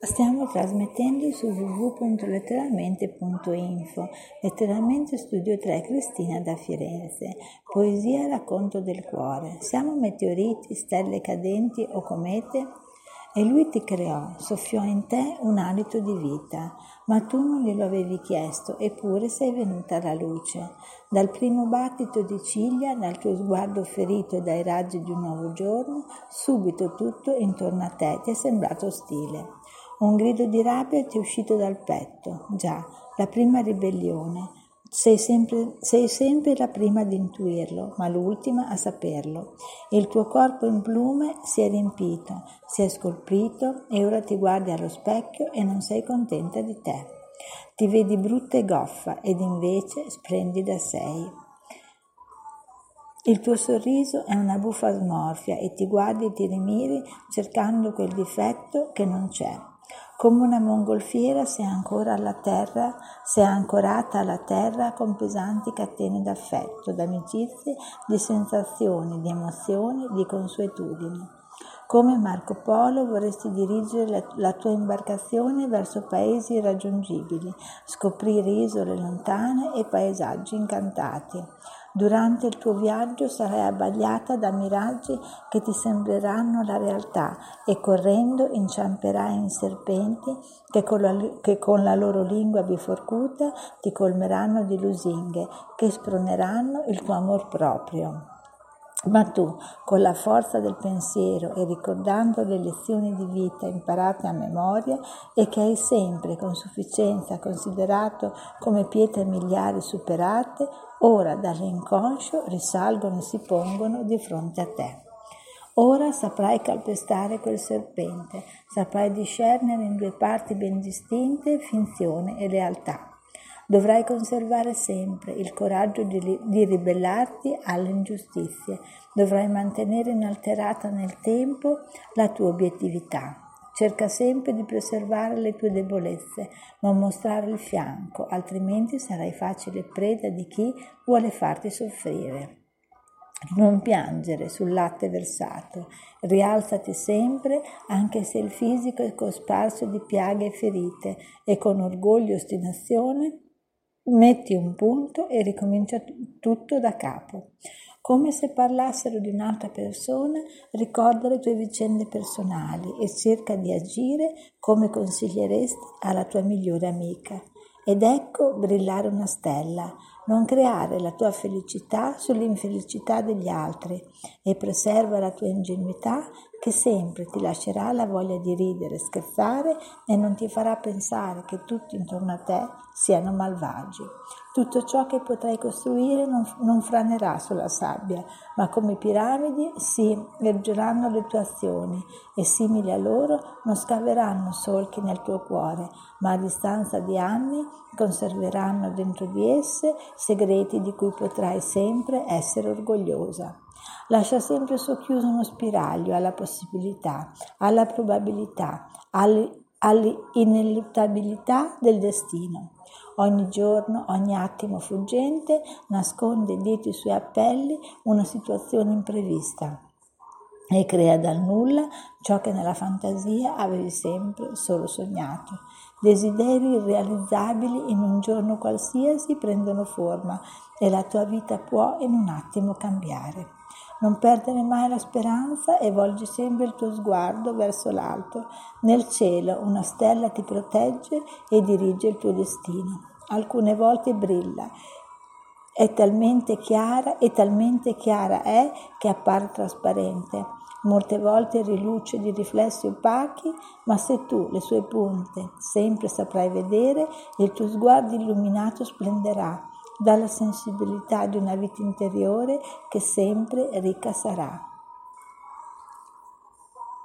Stiamo trasmettendo su www.letteralmente.info, letteralmente studio 3 Cristina da Firenze, poesia racconto del cuore. Siamo meteoriti, stelle cadenti o comete? E lui ti creò, soffiò in te un alito di vita, ma tu non glielo avevi chiesto, eppure sei venuta alla luce. Dal primo battito di ciglia, dal tuo sguardo ferito dai raggi di un nuovo giorno, subito tutto intorno a te ti è sembrato ostile. Un grido di rabbia ti è uscito dal petto, già, la prima ribellione. Sei sempre, sei sempre la prima ad intuirlo, ma l'ultima a saperlo. Il tuo corpo in plume si è riempito, si è scolpito e ora ti guardi allo specchio e non sei contenta di te. Ti vedi brutta e goffa ed invece splendida sei. Il tuo sorriso è una buffa smorfia e ti guardi e ti rimiri cercando quel difetto che non c'è. Come una mongolfiera sei ancora alla terra, sei ancorata alla terra con pesanti catene d'affetto, d'amicizie, di sensazioni, di emozioni, di consuetudini. Come Marco Polo vorresti dirigere la, tua imbarcazione verso paesi irraggiungibili, scoprire isole lontane e paesaggi incantati. Durante il tuo viaggio sarai abbagliata da miraggi che ti sembreranno la realtà e correndo inciamperai in serpenti che con la, che con la loro lingua biforcuta ti colmeranno di lusinghe, che sproneranno il tuo amor proprio. Ma tu, con la forza del pensiero e ricordando le lezioni di vita imparate a memoria e che hai sempre con sufficienza considerato come pietre miliari superate, ora dall'inconscio risalgono e si pongono di fronte a te. Ora saprai calpestare quel serpente, saprai discernere in due parti ben distinte finzione e realtà. Dovrai conservare sempre il coraggio di, di, ribellarti alle ingiustizie, dovrai mantenere inalterata nel tempo la tua obiettività. Cerca sempre di preservare le tue debolezze, non mostrare il fianco, altrimenti sarai facile preda di chi vuole farti soffrire. Non piangere sul latte versato, rialzati sempre anche se il fisico è cosparso di piaghe e ferite e con orgoglio e ostinazione metti un punto e ricomincia tutto da capo. Come se parlassero di un'altra persona, ricorda le tue vicende personali e cerca di agire come consiglieresti alla tua migliore amica. Ed ecco brillare una stella, non creare la tua felicità sull'infelicità degli altri e preserva la tua ingenuità che sempre ti lascerà la voglia di ridere, scherzare e non ti farà pensare che tutti intorno a te siano malvagi. Tutto ciò che potrai costruire non, non franerà sulla sabbia, ma come piramidi si ergeranno le tue azioni e simili a loro non scaveranno solchi nel tuo cuore, ma a distanza di anni conserveranno dentro di esse segreti di cui potrai sempre essere orgogliosa. Lascia sempre socchiuso uno spiraglio alla possibilità, alla probabilità, all'ineluttabilità del destino. Ogni giorno, ogni attimo fuggente nasconde dietro i suoi appelli una situazione imprevista e crea dal nulla ciò che nella fantasia avevi sempre solo sognato. Desideri irrealizzabili in un giorno qualsiasi prendono forma e la tua vita può in un attimo cambiare. Non perdere mai la speranza e volgi sempre il tuo sguardo verso l'alto. Nel cielo una stella ti protegge e dirige il tuo destino. Alcune volte brilla. È talmente chiara e talmente chiara è che appare trasparente. Molte volte riluce di riflessi opachi, ma se tu le sue punte sempre saprai vedere, il tuo sguardo illuminato splenderà dalla sensibilità di una vita interiore che sempre ricca sarà.